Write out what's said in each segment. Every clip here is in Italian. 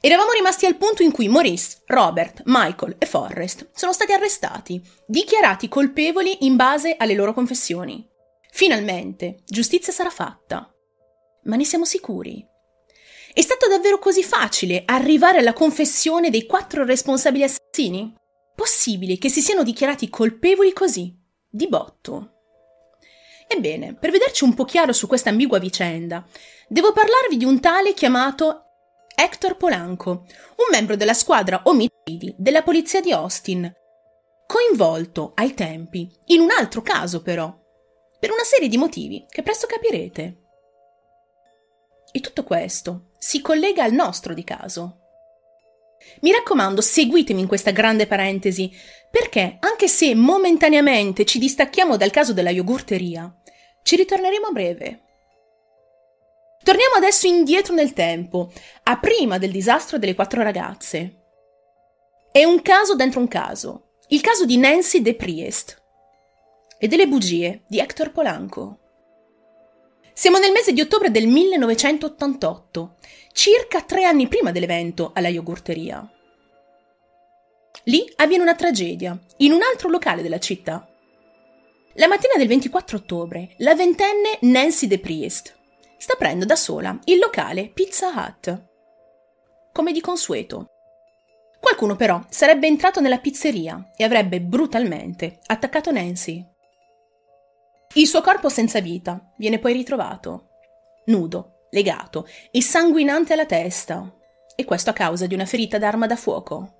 Eravamo rimasti al punto in cui Maurice, Robert, Michael e Forrest sono stati arrestati, dichiarati colpevoli in base alle loro confessioni. Finalmente, giustizia sarà fatta. Ma ne siamo sicuri? È stato davvero così facile arrivare alla confessione dei quattro responsabili assassini? Possibile che si siano dichiarati colpevoli così, di botto? Ebbene, per vederci un po' chiaro su questa ambigua vicenda, devo parlarvi di un tale chiamato Hector Polanco, un membro della squadra omicidi della polizia di Austin, coinvolto ai tempi in un altro caso però, per una serie di motivi che presto capirete. E tutto questo si collega al nostro di caso. Mi raccomando, seguitemi in questa grande parentesi, perché anche se momentaneamente ci distacchiamo dal caso della yogurteria, ci ritorneremo a breve. Torniamo adesso indietro nel tempo, a prima del disastro delle quattro ragazze. È un caso dentro un caso, il caso di Nancy De Priest e delle bugie di Hector Polanco. Siamo nel mese di ottobre del 1988, circa tre anni prima dell'evento alla yogurteria. Lì avviene una tragedia, in un altro locale della città. La mattina del 24 ottobre, la ventenne Nancy De Priest sta aprendo da sola il locale Pizza Hut. Come di consueto. Qualcuno però sarebbe entrato nella pizzeria e avrebbe brutalmente attaccato Nancy. Il suo corpo senza vita viene poi ritrovato, nudo, legato e sanguinante alla testa, e questo a causa di una ferita d'arma da fuoco.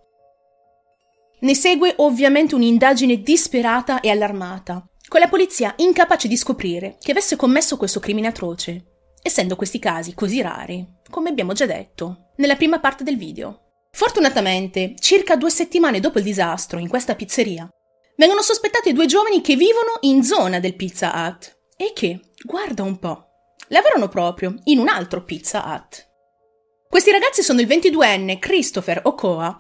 Ne segue ovviamente un'indagine disperata e allarmata, con la polizia incapace di scoprire chi avesse commesso questo crimine atroce, essendo questi casi così rari, come abbiamo già detto nella prima parte del video. Fortunatamente, circa due settimane dopo il disastro in questa pizzeria, vengono sospettati due giovani che vivono in zona del Pizza Hut e che, guarda un po', lavorano proprio in un altro Pizza Hut. Questi ragazzi sono il 22enne Christopher Okoa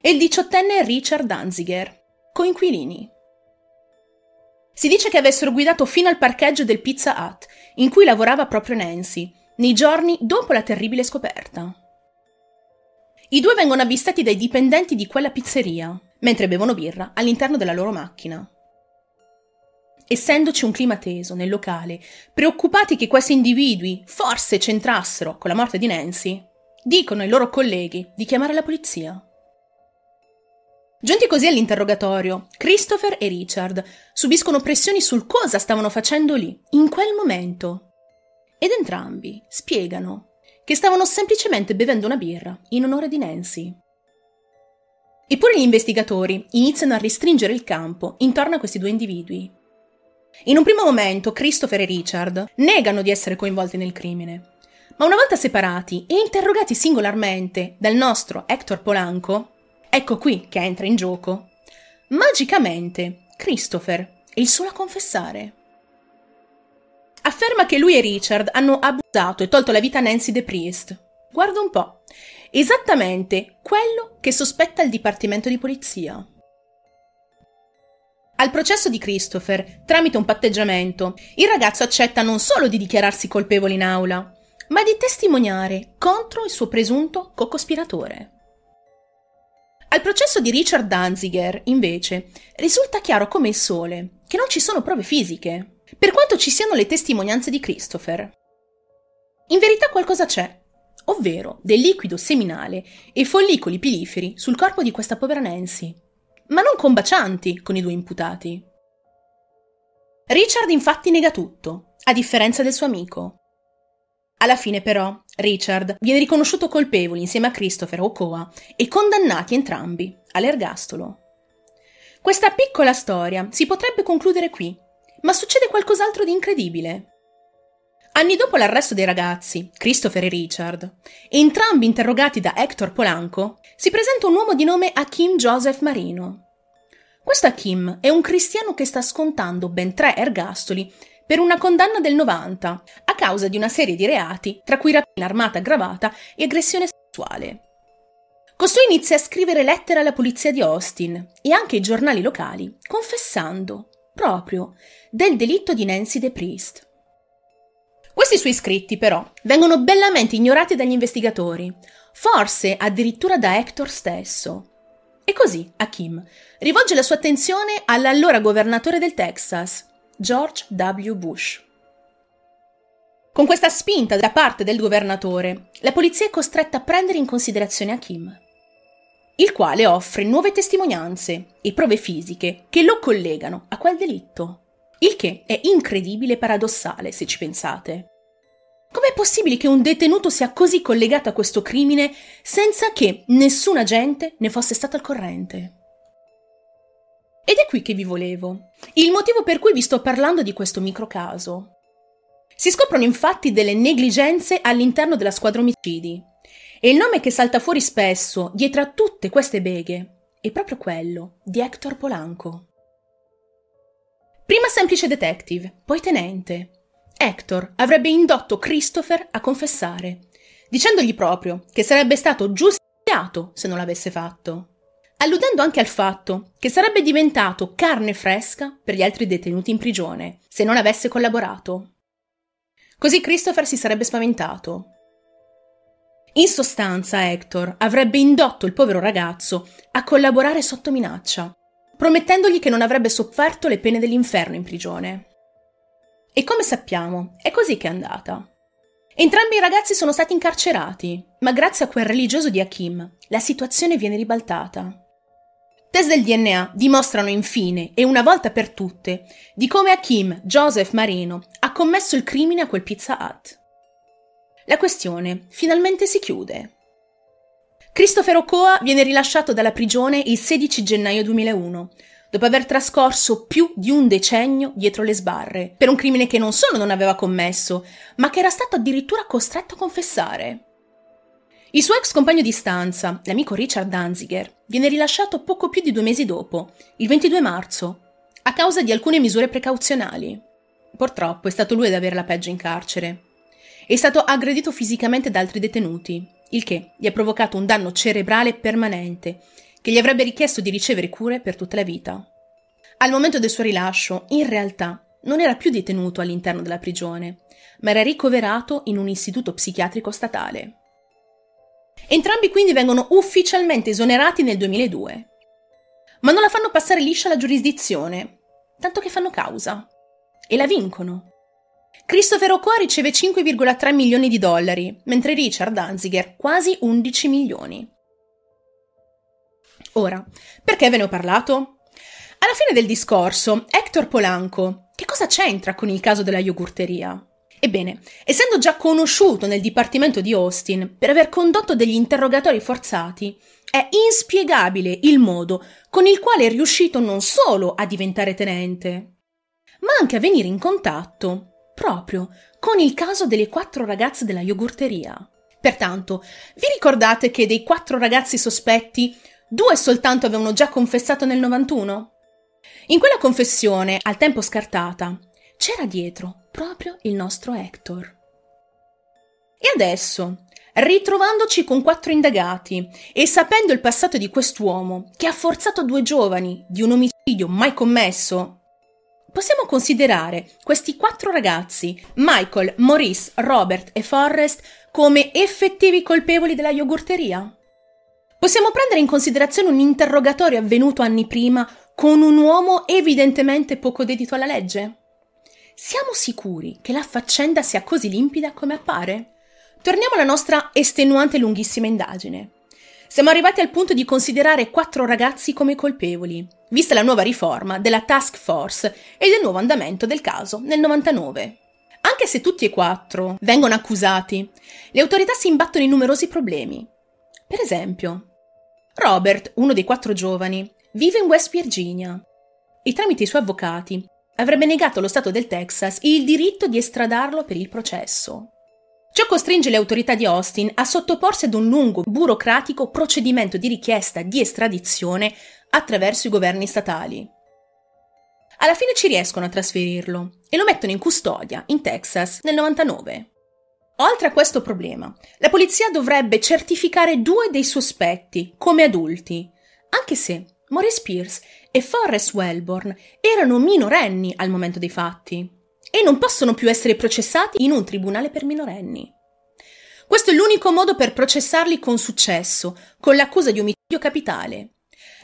e il 18enne Richard Danziger, coinquilini. Si dice che avessero guidato fino al parcheggio del Pizza Hut, in cui lavorava proprio Nancy, nei giorni dopo la terribile scoperta. I due vengono avvistati dai dipendenti di quella pizzeria, mentre bevono birra all'interno della loro macchina. Essendoci un clima teso nel locale, preoccupati che questi individui forse c'entrassero con la morte di Nancy, dicono ai loro colleghi di chiamare la polizia. Giunti così all'interrogatorio, Christopher e Richard subiscono pressioni sul cosa stavano facendo lì, in quel momento. Ed entrambi spiegano che stavano semplicemente bevendo una birra in onore di Nancy. Eppure gli investigatori iniziano a restringere il campo intorno a questi due individui. In un primo momento Christopher e Richard negano di essere coinvolti nel crimine, ma una volta separati e interrogati singolarmente dal nostro Hector Polanco, ecco qui che entra in gioco. Magicamente Christopher è il solo a confessare. Afferma che lui e Richard hanno abusato e tolto la vita a Nancy De Priest. Guarda un po', esattamente quello che sospetta il Dipartimento di Polizia. Al processo di Christopher, tramite un patteggiamento, il ragazzo accetta non solo di dichiararsi colpevole in aula, ma di testimoniare contro il suo presunto co-cospiratore. Al processo di Richard Danziger, invece, risulta chiaro come il sole che non ci sono prove fisiche, per quanto ci siano le testimonianze di Christopher. In verità qualcosa c'è, ovvero del liquido seminale e follicoli piliferi sul corpo di questa povera Nancy, ma non combacianti con i due imputati. Richard infatti nega tutto, a differenza del suo amico. Alla fine però, Richard viene riconosciuto colpevole insieme a Christopher Okoa e condannati entrambi all'ergastolo. Questa piccola storia si potrebbe concludere qui, ma succede qualcos'altro di incredibile. Anni dopo l'arresto dei ragazzi, Christopher e Richard, entrambi interrogati da Hector Polanco, si presenta un uomo di nome Hakim Joseph Marino. Questo Hakim è un cristiano che sta scontando ben tre ergastoli per una condanna del 90 a causa di una serie di reati, tra cui rapina armata aggravata e aggressione sessuale. Costui inizia a scrivere lettere alla polizia di Austin e anche ai giornali locali, confessando proprio del delitto di Nancy De Priest. Questi suoi scritti, però, vengono bellamente ignorati dagli investigatori, forse addirittura da Hector stesso. E così Hakim rivolge la sua attenzione all'allora governatore del Texas, George W. Bush. Con questa spinta da parte del governatore, la polizia è costretta a prendere in considerazione Hakim, il quale offre nuove testimonianze e prove fisiche che lo collegano a quel delitto. Il che è incredibile e paradossale, se ci pensate. Com'è possibile che un detenuto sia così collegato a questo crimine senza che nessun agente ne fosse stato al corrente? Ed è qui che vi volevo. Il motivo per cui vi sto parlando di questo microcaso. Si scoprono infatti delle negligenze all'interno della squadra omicidi. E il nome che salta fuori spesso dietro a tutte queste beghe è proprio quello di Hector Polanco. Prima semplice detective, poi tenente, Hector avrebbe indotto Christopher a confessare, dicendogli proprio che sarebbe stato giustiziato se non l'avesse fatto, alludendo anche al fatto che sarebbe diventato carne fresca per gli altri detenuti in prigione se non avesse collaborato. Così Christopher si sarebbe spaventato. In sostanza, Hector avrebbe indotto il povero ragazzo a collaborare sotto minaccia, promettendogli che non avrebbe sofferto le pene dell'inferno in prigione. E come sappiamo, è così che è andata. Entrambi i ragazzi sono stati incarcerati, ma grazie a quel religioso di Hakim, la situazione viene ribaltata. Test del DNA dimostrano infine, e una volta per tutte, di come Hakim Joseph Marino ha commesso il crimine a quel Pizza Hut. La questione finalmente si chiude. Christopher Okoa viene rilasciato dalla prigione il 16 gennaio 2001, dopo aver trascorso più di un decennio dietro le sbarre, per un crimine che non solo non aveva commesso, ma che era stato addirittura costretto a confessare. Il suo ex compagno di stanza, l'amico Richard Danziger, viene rilasciato poco più di due mesi dopo, il 22 marzo, a causa di alcune misure precauzionali. Purtroppo è stato lui ad avere la peggio in carcere. È stato aggredito fisicamente da altri detenuti, il che gli ha provocato un danno cerebrale permanente che gli avrebbe richiesto di ricevere cure per tutta la vita. Al momento del suo rilascio, in realtà, non era più detenuto all'interno della prigione, ma era ricoverato in un istituto psichiatrico statale. Entrambi quindi vengono ufficialmente esonerati nel 2002. Ma non la fanno passare liscia la giurisdizione, tanto che fanno causa. E la vincono. Christopher Okoa riceve 5,3 milioni di dollari, mentre Richard Danziger quasi 11 milioni. Ora, perché ve ne ho parlato? Alla fine del discorso, Hector Polanco, che cosa c'entra con il caso della yogurteria? Ebbene, essendo già conosciuto nel Dipartimento di Austin per aver condotto degli interrogatori forzati, è inspiegabile il modo con il quale è riuscito non solo a diventare tenente, ma anche a venire in contatto proprio con il caso delle quattro ragazze della yogurteria. Pertanto, vi ricordate che dei quattro ragazzi sospetti Due soltanto avevano già confessato nel 91. In quella confessione, al tempo scartata, c'era dietro proprio il nostro Hector. E adesso, ritrovandoci con quattro indagati e sapendo il passato di quest'uomo che ha forzato due giovani di un omicidio mai commesso, possiamo considerare questi quattro ragazzi, Michael, Maurice, Robert e Forrest, come effettivi colpevoli della yogurteria? Possiamo prendere in considerazione un interrogatorio avvenuto anni prima con un uomo evidentemente poco dedito alla legge? Siamo sicuri che la faccenda sia così limpida come appare? Torniamo alla nostra estenuante lunghissima indagine. Siamo arrivati al punto di considerare quattro ragazzi come colpevoli, vista la nuova riforma della task force e il nuovo andamento del caso nel 99. Anche se tutti e quattro vengono accusati, le autorità si imbattono in numerosi problemi. Per esempio, Robert, uno dei quattro giovani, vive in West Virginia e tramite i suoi avvocati avrebbe negato allo Stato del Texas il diritto di estradarlo per il processo. Ciò costringe le autorità di Austin a sottoporsi ad un lungo, burocratico procedimento di richiesta di estradizione attraverso i governi statali. Alla fine ci riescono a trasferirlo e lo mettono in custodia in Texas nel 99. Oltre a questo problema, la polizia dovrebbe certificare due dei sospetti come adulti, anche se Maurice Pierce e Forrest Wellborn erano minorenni al momento dei fatti e non possono più essere processati in un tribunale per minorenni. Questo è l'unico modo per processarli con successo, con l'accusa di omicidio capitale.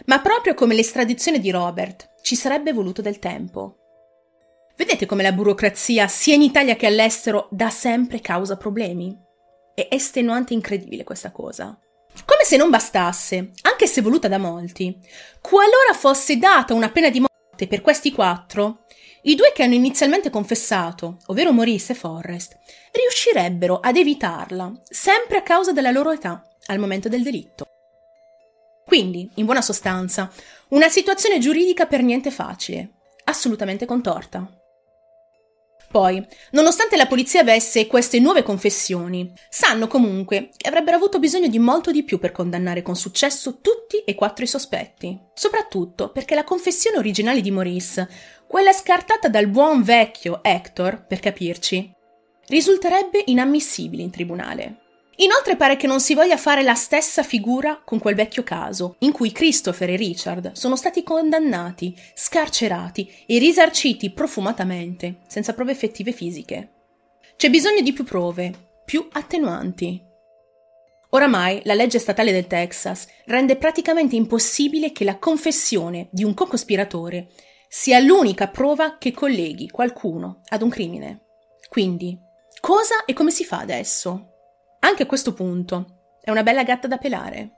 Ma proprio come l'estradizione di Robert, ci sarebbe voluto del tempo. Vedete come la burocrazia, sia in Italia che all'estero, da sempre causa problemi? È estenuante e incredibile questa cosa. Come se non bastasse, anche se voluta da molti, qualora fosse data una pena di morte per questi quattro, i due che hanno inizialmente confessato, ovvero Maurice e Forrest, riuscirebbero ad evitarla, sempre a causa della loro età, al momento del delitto. Quindi, in buona sostanza, una situazione giuridica per niente facile, assolutamente contorta. Poi, nonostante la polizia avesse queste nuove confessioni, sanno comunque che avrebbero avuto bisogno di molto di più per condannare con successo tutti e quattro i sospetti. Soprattutto perché la confessione originale di Maurice, quella scartata dal buon vecchio Hector, per capirci, risulterebbe inammissibile in tribunale. Inoltre pare che non si voglia fare la stessa figura con quel vecchio caso, in cui Christopher e Richard sono stati condannati, scarcerati e risarciti profumatamente, senza prove effettive fisiche. C'è bisogno di più prove, più attenuanti. Oramai la legge statale del Texas rende praticamente impossibile che la confessione di un co-cospiratore sia l'unica prova che colleghi qualcuno ad un crimine. Quindi, cosa e come si fa adesso? Anche a questo punto, è una bella gatta da pelare.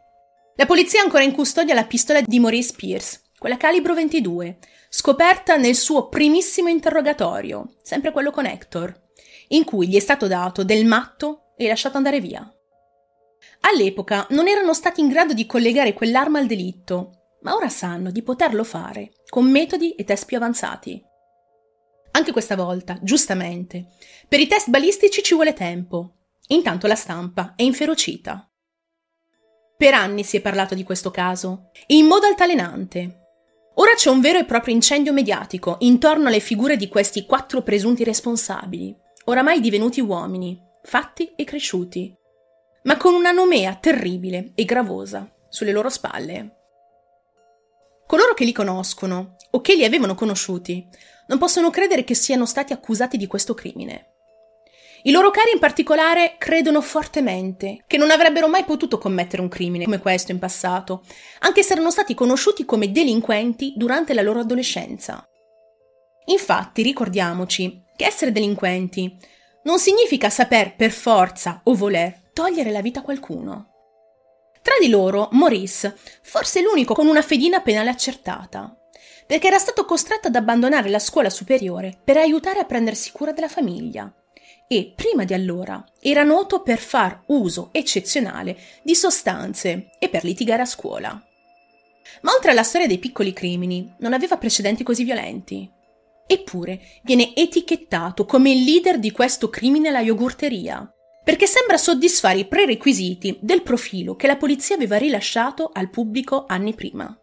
La polizia ha ancora in custodia la pistola di Maurice Pierce, quella calibro 22, scoperta nel suo primissimo interrogatorio, sempre quello con Hector, in cui gli è stato dato del matto e lasciato andare via. All'epoca non erano stati in grado di collegare quell'arma al delitto, ma ora sanno di poterlo fare con metodi e test più avanzati. Anche questa volta, giustamente, per i test balistici ci vuole tempo, Intanto la stampa è inferocita. Per anni si è parlato di questo caso, in modo altalenante. Ora c'è un vero e proprio incendio mediatico intorno alle figure di questi quattro presunti responsabili, oramai divenuti uomini, fatti e cresciuti, ma con una nomea terribile e gravosa sulle loro spalle. Coloro che li conoscono, o che li avevano conosciuti, non possono credere che siano stati accusati di questo crimine. I loro cari in particolare credono fortemente che non avrebbero mai potuto commettere un crimine come questo in passato, anche se erano stati conosciuti come delinquenti durante la loro adolescenza. Infatti, ricordiamoci che essere delinquenti non significa saper per forza o voler togliere la vita a qualcuno. Tra di loro, Maurice, forse l'unico con una fedina penale accertata, perché era stato costretto ad abbandonare la scuola superiore per aiutare a prendersi cura della famiglia e, prima di allora, era noto per far uso eccezionale di sostanze e per litigare a scuola. Ma oltre alla storia dei piccoli crimini, non aveva precedenti così violenti. Eppure viene etichettato come il leader di questo crimine alla yogurteria, perché sembra soddisfare i prerequisiti del profilo che la polizia aveva rilasciato al pubblico anni prima.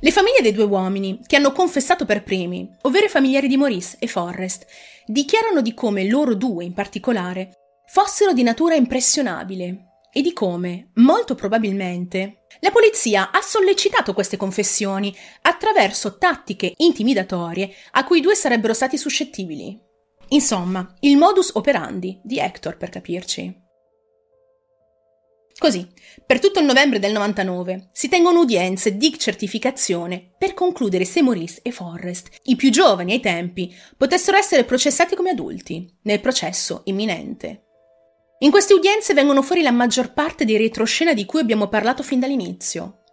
Le famiglie dei due uomini, che hanno confessato per primi, ovvero i familiari di Maurice e Forrest, dichiarano di come loro due in particolare fossero di natura impressionabile e di come, molto probabilmente, la polizia ha sollecitato queste confessioni attraverso tattiche intimidatorie a cui i due sarebbero stati suscettibili. Insomma, il modus operandi di Hector, per capirci. Così, per tutto il novembre del 99 si tengono udienze di certificazione per concludere se Maurice e Forrest, i più giovani ai tempi, potessero essere processati come adulti nel processo imminente. In queste udienze vengono fuori la maggior parte dei retroscena di cui abbiamo parlato fin dall'inizio.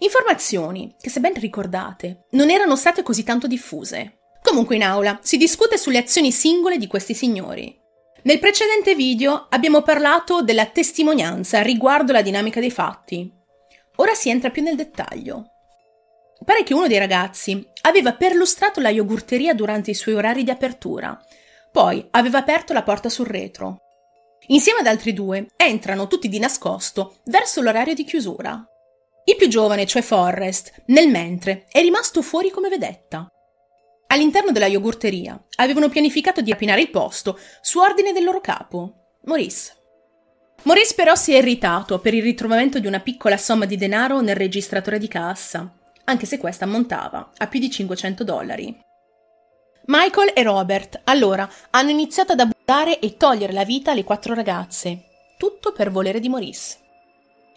Informazioni che, se ben ricordate, non erano state così tanto diffuse. Comunque in aula si discute sulle azioni singole di questi signori, nel precedente video abbiamo parlato della testimonianza riguardo la dinamica dei fatti. Ora si entra più nel dettaglio. Pare che uno dei ragazzi aveva perlustrato la yogurteria durante i suoi orari di apertura, poi aveva aperto la porta sul retro. Insieme ad altri due entrano tutti di nascosto verso l'orario di chiusura. Il più giovane, cioè Forrest, nel mentre è rimasto fuori come vedetta. All'interno della yogurteria avevano pianificato di rapinare il posto su ordine del loro capo, Maurice. Maurice però si è irritato per il ritrovamento di una piccola somma di denaro nel registratore di cassa, anche se questa ammontava a più di 500 dollari. Michael e Robert allora hanno iniziato ad abusare e togliere la vita alle quattro ragazze tutto per volere di Maurice.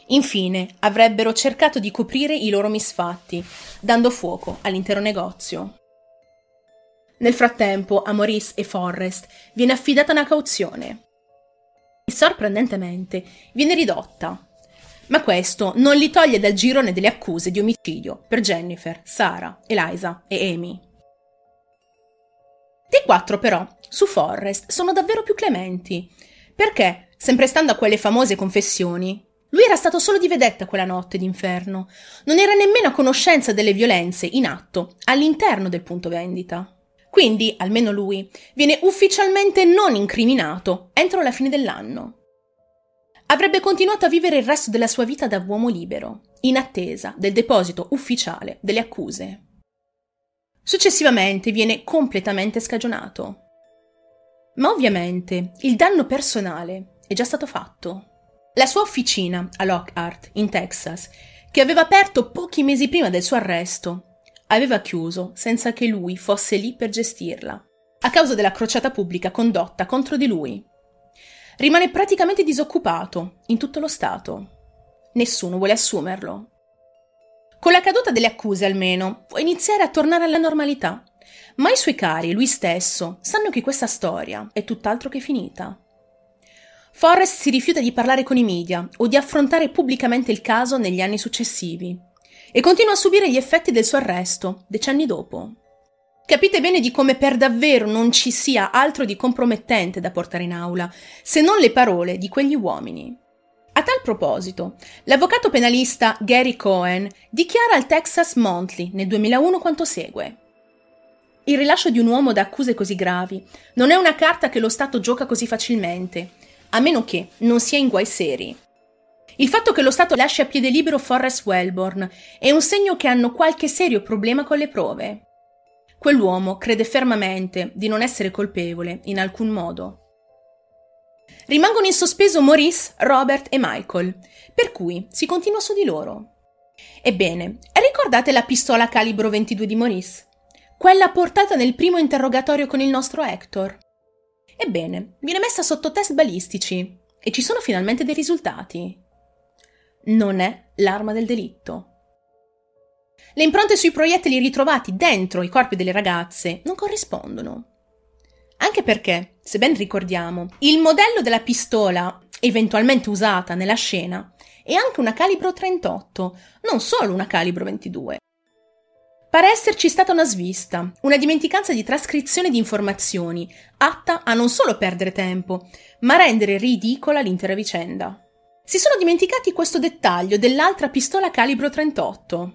Infine, avrebbero cercato di coprire i loro misfatti, dando fuoco all'intero negozio. Nel frattempo, a Maurice e Forrest viene affidata una cauzione. E sorprendentemente viene ridotta. Ma questo non li toglie dal girone delle accuse di omicidio per Jennifer, Sara, Eliza e Amy. Dei quattro, però, su Forrest sono davvero più clementi, perché, sempre stando a quelle famose confessioni, lui era stato solo di vedetta quella notte d'inferno, non era nemmeno a conoscenza delle violenze in atto all'interno del punto vendita. Quindi, almeno lui, viene ufficialmente non incriminato entro la fine dell'anno. Avrebbe continuato a vivere il resto della sua vita da uomo libero, in attesa del deposito ufficiale delle accuse. Successivamente viene completamente scagionato. Ma ovviamente il danno personale è già stato fatto. La sua officina a Lockhart, in Texas, che aveva aperto pochi mesi prima del suo arresto, aveva chiuso senza che lui fosse lì per gestirla, a causa della crociata pubblica condotta contro di lui. Rimane praticamente disoccupato in tutto lo Stato. Nessuno vuole assumerlo. Con la caduta delle accuse, almeno, può iniziare a tornare alla normalità. Ma i suoi cari e lui stesso sanno che questa storia è tutt'altro che finita. Forrest si rifiuta di parlare con i media o di affrontare pubblicamente il caso negli anni successivi e continua a subire gli effetti del suo arresto, decenni dopo. Capite bene di come per davvero non ci sia altro di compromettente da portare in aula, se non le parole di quegli uomini. A tal proposito, l'avvocato penalista Gary Cohen dichiara al Texas Monthly nel 2001 quanto segue. Il rilascio di un uomo da accuse così gravi non è una carta che lo Stato gioca così facilmente, a meno che non sia in guai seri. Il fatto che lo Stato lasci a piede libero Forrest Wellborn è un segno che hanno qualche serio problema con le prove. Quell'uomo crede fermamente di non essere colpevole in alcun modo. Rimangono in sospeso Maurice, Robert e Michael, per cui si continua su di loro. Ebbene, ricordate la pistola calibro 22 di Maurice? Quella portata nel primo interrogatorio con il nostro Hector. Ebbene, viene messa sotto test balistici e ci sono finalmente dei risultati. Non è l'arma del delitto. Le impronte sui proiettili ritrovati dentro i corpi delle ragazze non corrispondono. Anche perché, se ben ricordiamo, il modello della pistola eventualmente usata nella scena è anche una calibro 38, non solo una calibro 22. Pare esserci stata una svista, una dimenticanza di trascrizione di informazioni, atta a non solo perdere tempo, ma rendere ridicola l'intera vicenda. Si sono dimenticati questo dettaglio dell'altra pistola calibro 38.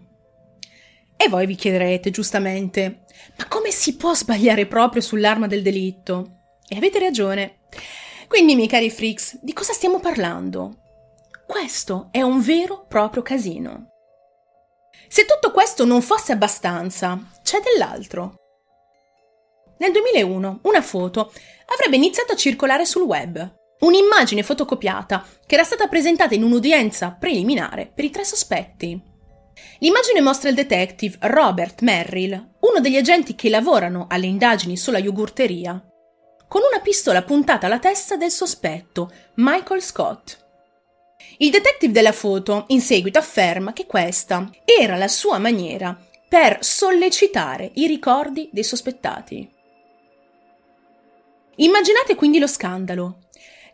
E voi vi chiederete, giustamente, ma come si può sbagliare proprio sull'arma del delitto? E avete ragione. Quindi, miei cari freaks, di cosa stiamo parlando? Questo è un vero e proprio casino. Se tutto questo non fosse abbastanza, c'è dell'altro. Nel 2001 una foto avrebbe iniziato a circolare sul web. Un'immagine fotocopiata che era stata presentata in un'udienza preliminare per i tre sospetti. L'immagine mostra il detective Robert Merrill, uno degli agenti che lavorano alle indagini sulla yogurteria, con una pistola puntata alla testa del sospetto, Michael Scott. Il detective della foto in seguito afferma che questa era la sua maniera per sollecitare i ricordi dei sospettati. Immaginate quindi lo scandalo.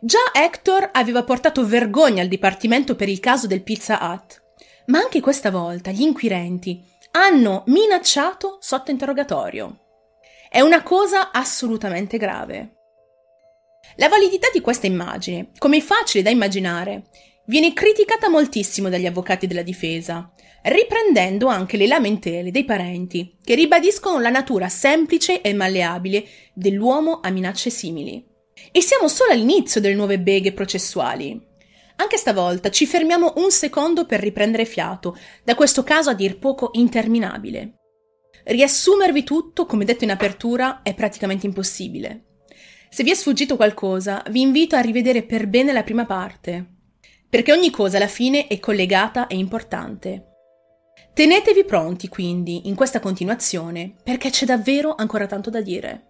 Già Hector aveva portato vergogna al Dipartimento per il caso del Pizza Hut, ma anche questa volta gli inquirenti hanno minacciato sotto interrogatorio. È una cosa assolutamente grave. La validità di questa immagine, come è facile da immaginare, viene criticata moltissimo dagli avvocati della difesa, riprendendo anche le lamentele dei parenti, che ribadiscono la natura semplice e malleabile dell'uomo a minacce simili. E siamo solo all'inizio delle nuove beghe processuali. Anche stavolta ci fermiamo un secondo per riprendere fiato da questo caso a dir poco interminabile. Riassumervi tutto, come detto in apertura, è praticamente impossibile. Se vi è sfuggito qualcosa, vi invito a rivedere per bene la prima parte, perché ogni cosa alla fine è collegata e importante. Tenetevi pronti quindi in questa continuazione perché c'è davvero ancora tanto da dire.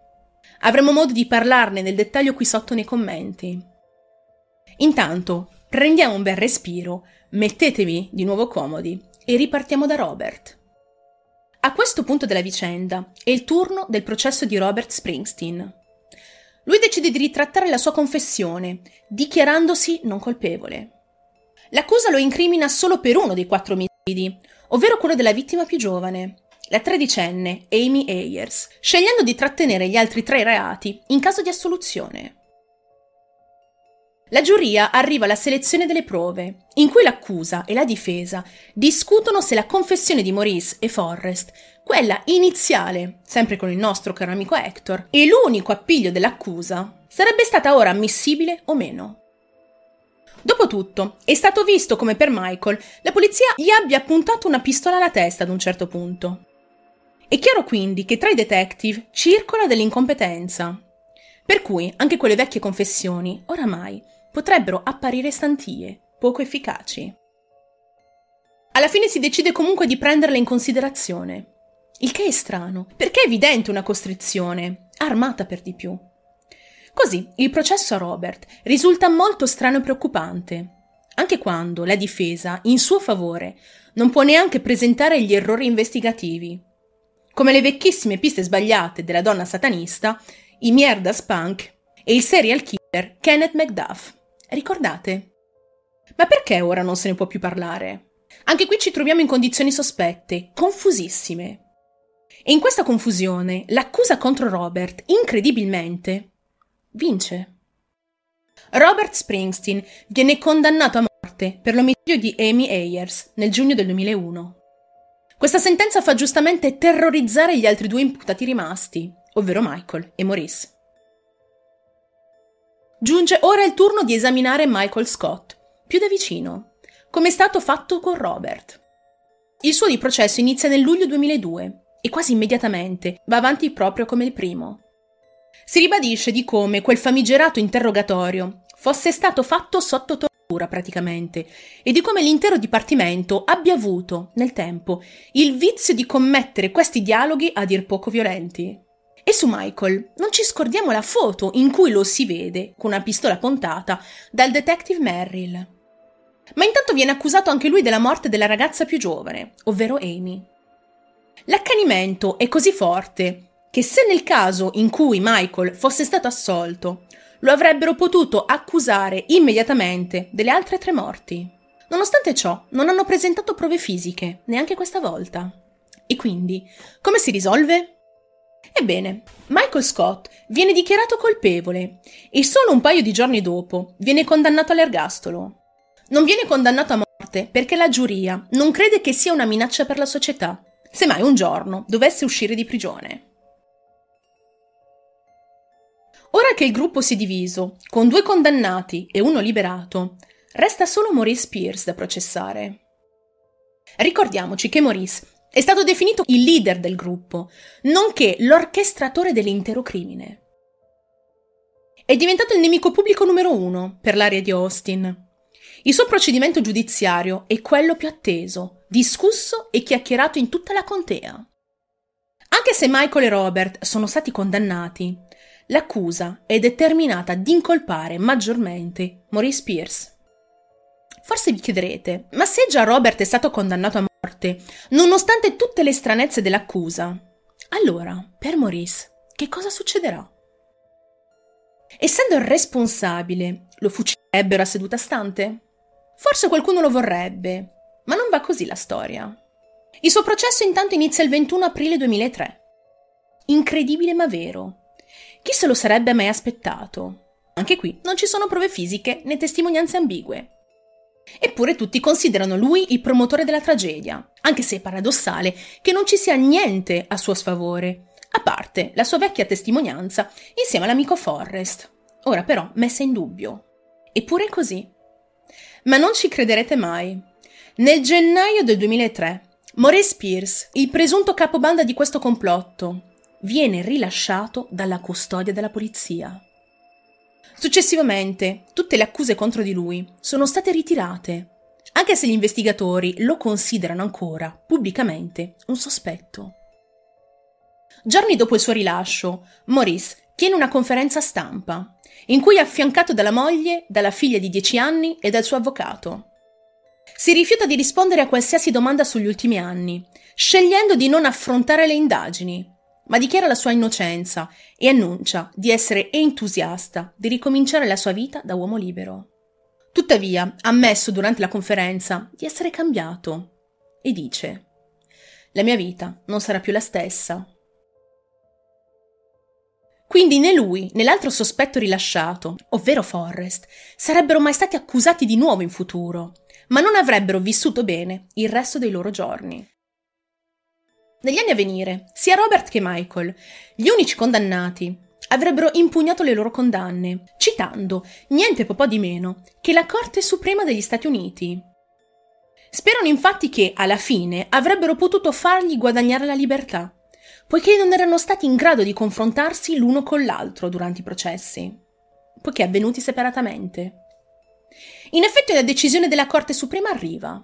Avremo modo di parlarne nel dettaglio qui sotto nei commenti. Intanto, prendiamo un bel respiro, mettetevi di nuovo comodi e ripartiamo da Robert. A questo punto della vicenda è il turno del processo di Robert Springsteen. Lui decide di ritrattare la sua confessione, dichiarandosi non colpevole. L'accusa lo incrimina solo per uno dei quattro omicidi, ovvero quello della vittima più giovane, la tredicenne Amy Ayers, scegliendo di trattenere gli altri tre reati in caso di assoluzione. La giuria arriva alla selezione delle prove, in cui l'accusa e la difesa discutono se la confessione di Maurice e Forrest, quella iniziale, sempre con il nostro caro amico Hector, e l'unico appiglio dell'accusa, sarebbe stata ora ammissibile o meno. Dopotutto, è stato visto come per Michael la polizia gli abbia puntato una pistola alla testa ad un certo punto. È chiaro quindi che tra i detective circola dell'incompetenza. Per cui anche quelle vecchie confessioni, oramai, potrebbero apparire stantie, poco efficaci. Alla fine si decide comunque di prenderle in considerazione. Il che è strano, perché è evidente una costrizione, armata per di più. Così il processo a Robert risulta molto strano e preoccupante, anche quando la difesa, in suo favore, non può neanche presentare gli errori investigativi. Come le vecchissime piste sbagliate della donna satanista, i Mierda Spunk e il serial killer Kenneth McDuff. Ricordate? Ma perché ora non se ne può più parlare? Anche qui ci troviamo in condizioni sospette, confusissime. E in questa confusione l'accusa contro Robert, incredibilmente, vince. Robert Springsteen viene condannato a morte per l'omicidio di Amy Ayers nel giugno del 2001. Questa sentenza fa giustamente terrorizzare gli altri due imputati rimasti, ovvero Michael e Maurice. Giunge ora il turno di esaminare Michael Scott, più da vicino, come è stato fatto con Robert. Il suo di processo inizia nel luglio 2002 e quasi immediatamente va avanti proprio come il primo. Si ribadisce di come quel famigerato interrogatorio fosse stato fatto sotto praticamente e di come l'intero dipartimento abbia avuto, nel tempo, il vizio di commettere questi dialoghi a dir poco violenti. E su Michael non ci scordiamo la foto in cui lo si vede con una pistola puntata dal detective Merrill. Ma intanto viene accusato anche lui della morte della ragazza più giovane, ovvero Amy. L'accanimento è così forte che se nel caso in cui Michael fosse stato assolto, lo avrebbero potuto accusare immediatamente delle altre tre morti. Nonostante ciò, non hanno presentato prove fisiche, neanche questa volta. E quindi, come si risolve? Ebbene, Michael Scott viene dichiarato colpevole e solo un paio di giorni dopo viene condannato all'ergastolo. Non viene condannato a morte perché la giuria non crede che sia una minaccia per la società, semmai un giorno dovesse uscire di prigione. Ora che il gruppo si è diviso, con due condannati e uno liberato, resta solo Maurice Pierce da processare. Ricordiamoci che Maurice è stato definito il leader del gruppo, nonché l'orchestratore dell'intero crimine. È diventato il nemico pubblico numero uno per l'area di Austin. Il suo procedimento giudiziario è quello più atteso, discusso e chiacchierato in tutta la contea. Anche se Michael e Robert sono stati condannati, l'accusa è determinata ad incolpare maggiormente Maurice Pierce. Forse vi chiederete, ma se già Robert è stato condannato a morte, nonostante tutte le stranezze dell'accusa, allora, per Maurice, che cosa succederà? Essendo il responsabile, lo fucilerebbero a seduta stante? Forse qualcuno lo vorrebbe, ma non va così la storia. Il suo processo intanto inizia il 21 aprile 2003. Incredibile ma vero. Chi se lo sarebbe mai aspettato? Anche qui non ci sono prove fisiche né testimonianze ambigue. Eppure tutti considerano lui il promotore della tragedia, anche se è paradossale che non ci sia niente a suo sfavore, a parte la sua vecchia testimonianza insieme all'amico Forrest, ora però messa in dubbio. Eppure è così. Ma non ci crederete mai. Nel gennaio del 2003, Maurice Pierce, il presunto capobanda di questo complotto, viene rilasciato dalla custodia della polizia. Successivamente, tutte le accuse contro di lui sono state ritirate, anche se gli investigatori lo considerano ancora, pubblicamente, un sospetto. Giorni dopo il suo rilascio, Maurice tiene una conferenza stampa in cui è affiancato dalla moglie, dalla figlia di 10 anni e dal suo avvocato. Si rifiuta di rispondere a qualsiasi domanda sugli ultimi anni, scegliendo di non affrontare le indagini, ma dichiara la sua innocenza e annuncia di essere entusiasta di ricominciare la sua vita da uomo libero. Tuttavia, ha ammesso durante la conferenza di essere cambiato e dice: La mia vita non sarà più la stessa. Quindi né lui né l'altro sospetto rilasciato, ovvero Forrest, sarebbero mai stati accusati di nuovo in futuro, ma non avrebbero vissuto bene il resto dei loro giorni. Negli anni a venire, sia Robert che Michael, gli unici condannati, avrebbero impugnato le loro condanne, citando niente po' di meno che la Corte Suprema degli Stati Uniti. Sperano infatti che, alla fine, avrebbero potuto fargli guadagnare la libertà, poiché non erano stati in grado di confrontarsi l'uno con l'altro durante i processi, poiché avvenuti separatamente. In effetti una decisione della Corte Suprema arriva.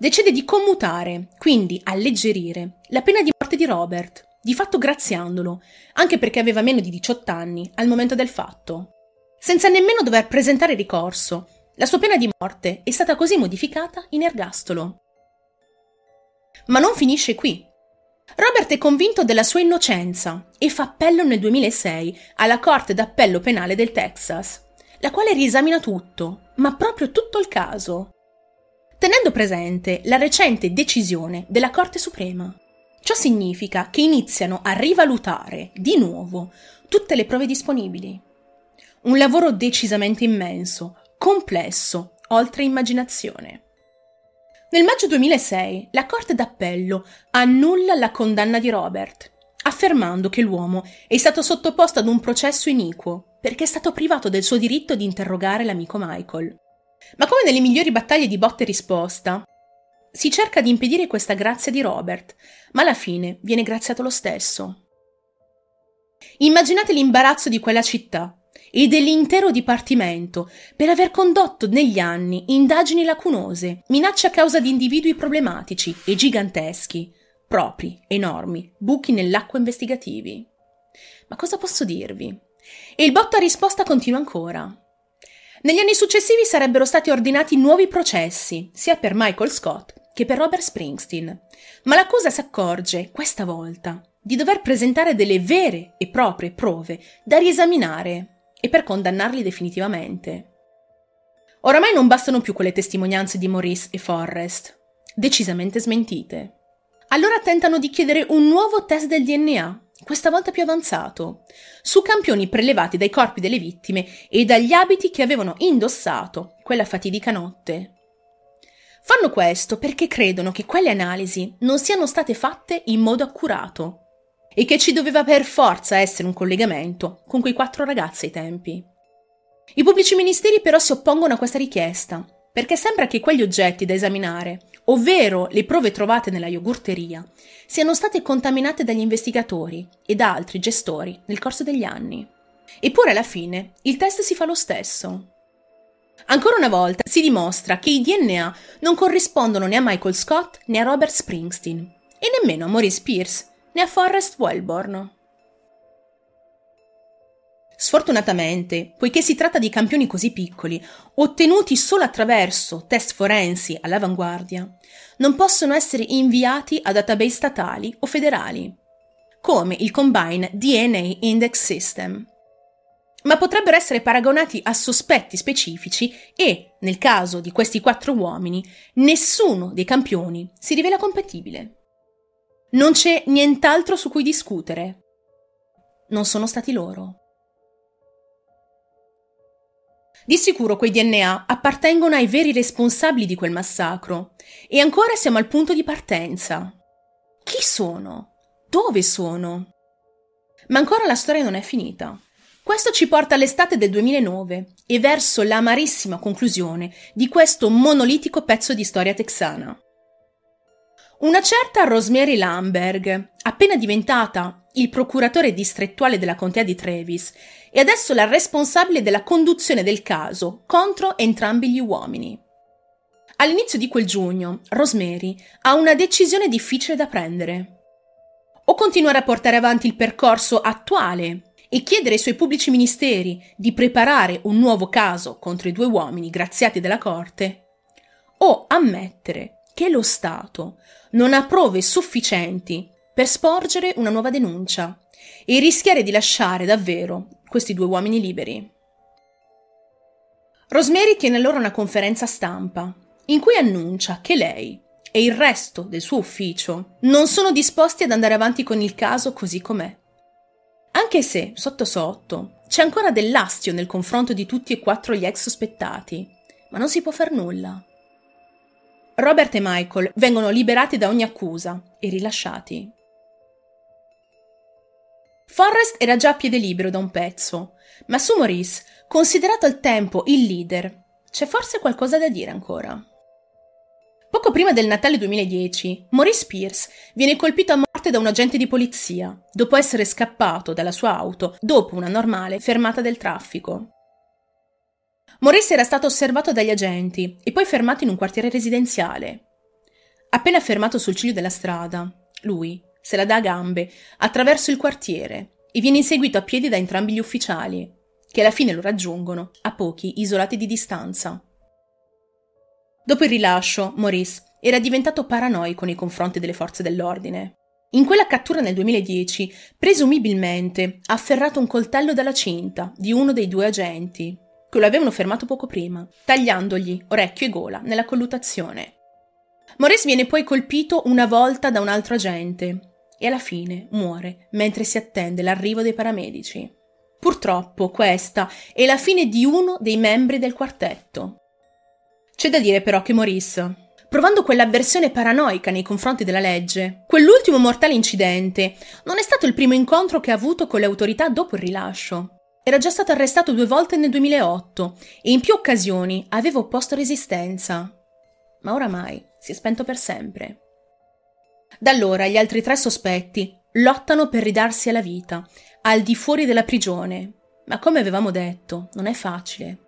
Decide di commutare, quindi alleggerire, la pena di morte di Robert, di fatto graziandolo, anche perché aveva meno di 18 anni al momento del fatto. Senza nemmeno dover presentare ricorso, la sua pena di morte è stata così modificata in ergastolo. Ma non finisce qui. Robert è convinto della sua innocenza e fa appello nel 2006 alla Corte d'Appello Penale del Texas, la quale riesamina tutto, ma proprio tutto il caso, tenendo presente la recente decisione della Corte Suprema. Ciò significa che iniziano a rivalutare di nuovo tutte le prove disponibili. Un lavoro decisamente immenso, complesso, oltre immaginazione. Nel maggio 2006 la Corte d'Appello annulla la condanna di Robert, affermando che l'uomo è stato sottoposto ad un processo iniquo perché è stato privato del suo diritto di interrogare l'amico Michael. Ma come nelle migliori battaglie di botte e risposta, si cerca di impedire questa grazia di Robert, ma alla fine viene graziato lo stesso. Immaginate l'imbarazzo di quella città e dell'intero dipartimento per aver condotto negli anni indagini lacunose, minacce a causa di individui problematici e giganteschi, propri, enormi, buchi nell'acqua investigativi. Ma cosa posso dirvi? E il botto a risposta continua ancora. Negli anni successivi sarebbero stati ordinati nuovi processi, sia per Michael Scott che per Robert Springsteen, ma l'accusa si accorge, questa volta, di dover presentare delle vere e proprie prove da riesaminare e per condannarli definitivamente. Oramai non bastano più quelle testimonianze di Maurice e Forrest, decisamente smentite. Allora tentano di chiedere un nuovo test del DNA, questa volta più avanzato, su campioni prelevati dai corpi delle vittime e dagli abiti che avevano indossato quella fatidica notte. Fanno questo perché credono che quelle analisi non siano state fatte in modo accurato e che ci doveva per forza essere un collegamento con quei quattro ragazzi ai tempi. I pubblici ministeri però si oppongono a questa richiesta, perché sembra che quegli oggetti da esaminare, ovvero le prove trovate nella yogurteria, siano state contaminate dagli investigatori e da altri gestori nel corso degli anni. Eppure alla fine il test si fa lo stesso. Ancora una volta si dimostra che i DNA non corrispondono né a Michael Scott né a Robert Springsteen e nemmeno a Maurice Pierce né a Forrest Wellborn. Sfortunatamente, poiché si tratta di campioni così piccoli, ottenuti solo attraverso test forensi all'avanguardia, non possono essere inviati a database statali o federali, come il Combine DNA Index System, ma potrebbero essere paragonati a sospetti specifici e, nel caso di questi quattro uomini, nessuno dei campioni si rivela compatibile. Non c'è nient'altro su cui discutere. Non sono stati loro. Di sicuro quei DNA appartengono ai veri responsabili di quel massacro e ancora siamo al punto di partenza. Chi sono? Dove sono? Ma ancora la storia non è finita. Questo ci porta all'estate del 2009 e verso l'amarissima conclusione di questo monolitico pezzo di storia texana. Una certa Rosemary Lamberg, appena diventata il procuratore distrettuale della contea di Trevis, è adesso la responsabile della conduzione del caso contro entrambi gli uomini. All'inizio di quel giugno, Rosemary ha una decisione difficile da prendere. O continuare a portare avanti il percorso attuale e chiedere ai suoi pubblici ministeri di preparare un nuovo caso contro i due uomini graziati della Corte, o ammettere che lo Stato non ha prove sufficienti per sporgere una nuova denuncia e rischiare di lasciare davvero questi due uomini liberi. Rosemary tiene allora una conferenza stampa in cui annuncia che lei e il resto del suo ufficio non sono disposti ad andare avanti con il caso così com'è. Anche se, sotto sotto, c'è ancora dell'astio nel confronto di tutti e quattro gli ex sospettati, ma non si può far nulla. Robert e Michael vengono liberati da ogni accusa e rilasciati. Forrest era già a piede libero da un pezzo, ma su Maurice, considerato al tempo il leader, c'è forse qualcosa da dire ancora. Poco prima del Natale 2010, Maurice Pierce viene colpito a morte da un agente di polizia, dopo essere scappato dalla sua auto dopo una normale fermata del traffico. Maurice era stato osservato dagli agenti e poi fermato in un quartiere residenziale. Appena fermato sul ciglio della strada, lui se la dà a gambe attraverso il quartiere e viene inseguito a piedi da entrambi gli ufficiali, che alla fine lo raggiungono a pochi isolati di distanza. Dopo il rilascio, Maurice era diventato paranoico nei confronti delle forze dell'ordine. In quella cattura nel 2010, presumibilmente ha afferrato un coltello dalla cinta di uno dei due agenti, che lo avevano fermato poco prima, tagliandogli orecchio e gola nella colluttazione. Maurice viene poi colpito una volta da un altro agente e alla fine muore mentre si attende l'arrivo dei paramedici. Purtroppo questa è la fine di uno dei membri del quartetto. C'è da dire però che Maurice, provando quell'avversione paranoica nei confronti della legge, quell'ultimo mortale incidente non è stato il primo incontro che ha avuto con le autorità dopo il rilascio. Era già stato arrestato due volte nel 2008 e in più occasioni aveva opposto resistenza. Ma oramai si è spento per sempre. Da allora gli altri tre sospetti lottano per ridarsi alla vita, al di fuori della prigione, ma come avevamo detto, non è facile.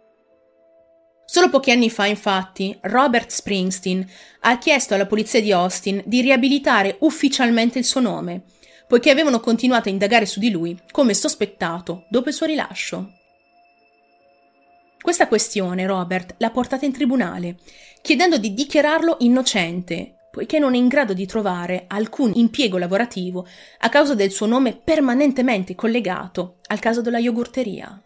Solo pochi anni fa, infatti, Robert Springsteen ha chiesto alla polizia di Austin di riabilitare ufficialmente il suo nome, poiché avevano continuato a indagare su di lui come sospettato dopo il suo rilascio. Questa questione Robert l'ha portata in tribunale, chiedendo di dichiararlo innocente, poiché non è in grado di trovare alcun impiego lavorativo a causa del suo nome permanentemente collegato al caso della yogurteria.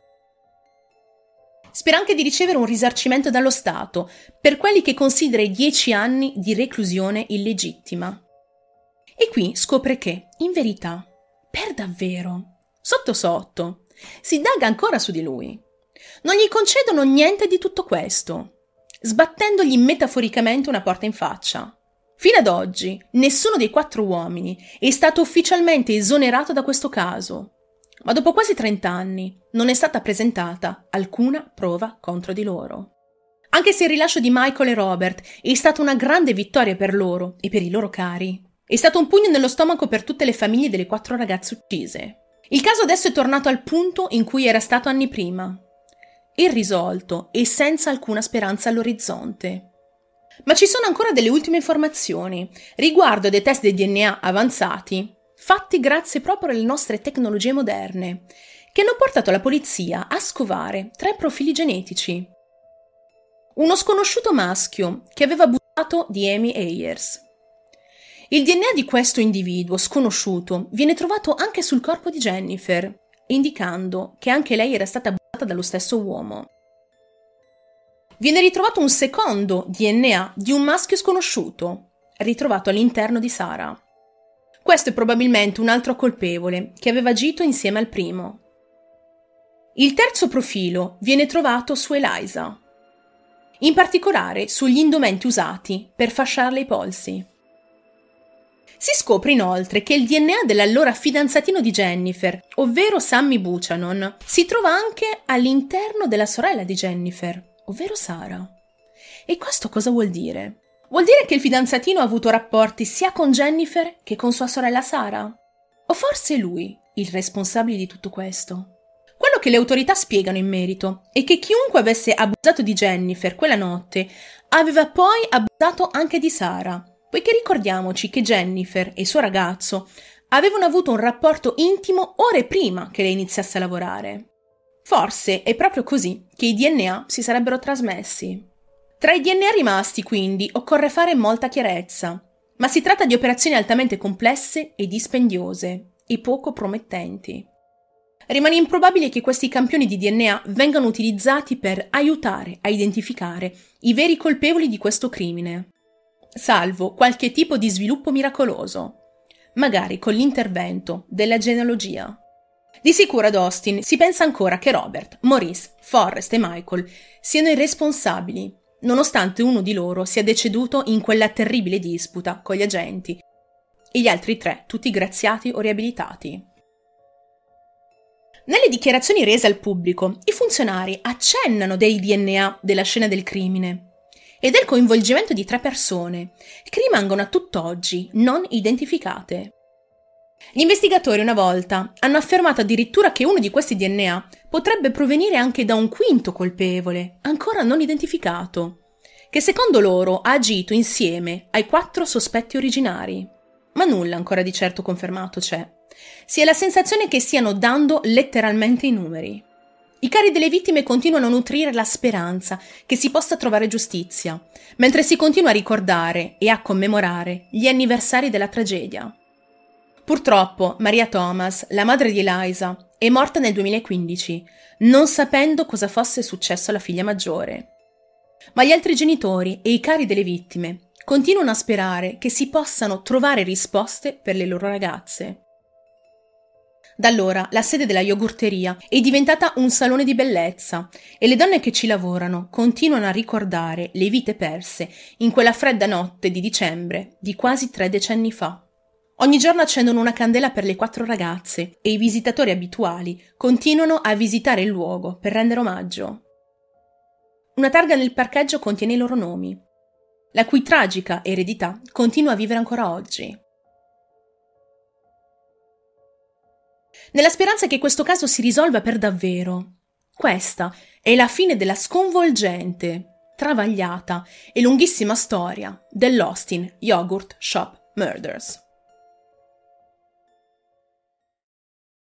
Spera anche di ricevere un risarcimento dallo Stato per quelli che considera i dieci anni di reclusione illegittima. E qui scopre che, in verità, per davvero, sotto sotto, si indaga ancora su di lui. Non gli concedono niente di tutto questo, sbattendogli metaforicamente una porta in faccia. Fino ad oggi nessuno dei quattro uomini è stato ufficialmente esonerato da questo caso, ma dopo quasi 30 anni non è stata presentata alcuna prova contro di loro. Anche se il rilascio di Michael e Robert è stata una grande vittoria per loro e per i loro cari, è stato un pugno nello stomaco per tutte le famiglie delle quattro ragazze uccise. Il caso adesso è tornato al punto in cui era stato anni prima, irrisolto e senza alcuna speranza all'orizzonte. Ma ci sono ancora delle ultime informazioni riguardo dei test di DNA avanzati, fatti grazie proprio alle nostre tecnologie moderne, che hanno portato la polizia a scovare tre profili genetici. Uno sconosciuto maschio che aveva abusato di Amy Ayers. Il DNA di questo individuo sconosciuto viene trovato anche sul corpo di Jennifer, indicando che anche lei era stata abusata dallo stesso uomo viene ritrovato un secondo DNA di un maschio sconosciuto, ritrovato all'interno di Sara. Questo è probabilmente un altro colpevole che aveva agito insieme al primo. Il terzo profilo viene trovato su Eliza, in particolare sugli indumenti usati per fasciarle i polsi. Si scopre inoltre che il DNA dell'allora fidanzatino di Jennifer, ovvero Sammy Buchanan, si trova anche all'interno della sorella di Jennifer, ovvero Sara. E questo cosa vuol dire? Vuol dire che il fidanzatino ha avuto rapporti sia con Jennifer che con sua sorella Sara? O forse è lui il responsabile di tutto questo? Quello che le autorità spiegano in merito è che chiunque avesse abusato di Jennifer quella notte aveva poi abusato anche di Sara, poiché ricordiamoci che Jennifer e il suo ragazzo avevano avuto un rapporto intimo ore prima che lei iniziasse a lavorare. Forse è proprio così che i DNA si sarebbero trasmessi. Tra i DNA rimasti, quindi, occorre fare molta chiarezza, ma si tratta di operazioni altamente complesse e dispendiose e poco promettenti. Rimane improbabile che questi campioni di DNA vengano utilizzati per aiutare a identificare i veri colpevoli di questo crimine, salvo qualche tipo di sviluppo miracoloso, magari con l'intervento della genealogia. Di sicuro ad Austin si pensa ancora che Robert, Maurice, Forrest e Michael siano i responsabili, nonostante uno di loro sia deceduto in quella terribile disputa con gli agenti e gli altri tre tutti graziati o riabilitati. Nelle dichiarazioni rese al pubblico, i funzionari accennano del DNA della scena del crimine e del coinvolgimento di tre persone che rimangono a tutt'oggi non identificate. Gli investigatori una volta hanno affermato addirittura che uno di questi DNA potrebbe provenire anche da un quinto colpevole, ancora non identificato, che secondo loro ha agito insieme ai quattro sospetti originari. Ma nulla ancora di certo confermato c'è. Si ha la sensazione che stiano dando letteralmente i numeri. I cari delle vittime continuano a nutrire la speranza che si possa trovare giustizia, mentre si continua a ricordare e a commemorare gli anniversari della tragedia. Purtroppo Maria Thomas, la madre di Eliza, è morta nel 2015, non sapendo cosa fosse successo alla figlia maggiore. Ma gli altri genitori e i cari delle vittime continuano a sperare che si possano trovare risposte per le loro ragazze. Da allora la sede della yogurteria è diventata un salone di bellezza e le donne che ci lavorano continuano a ricordare le vite perse in quella fredda notte di dicembre di quasi tre decenni fa. Ogni giorno accendono una candela per le quattro ragazze e i visitatori abituali continuano a visitare il luogo per rendere omaggio. Una targa nel parcheggio contiene i loro nomi, la cui tragica eredità continua a vivere ancora oggi. nella speranza che questo caso si risolva per davvero. Questa è la fine della sconvolgente, travagliata e lunghissima storia dell'Austin Yogurt Shop Murders.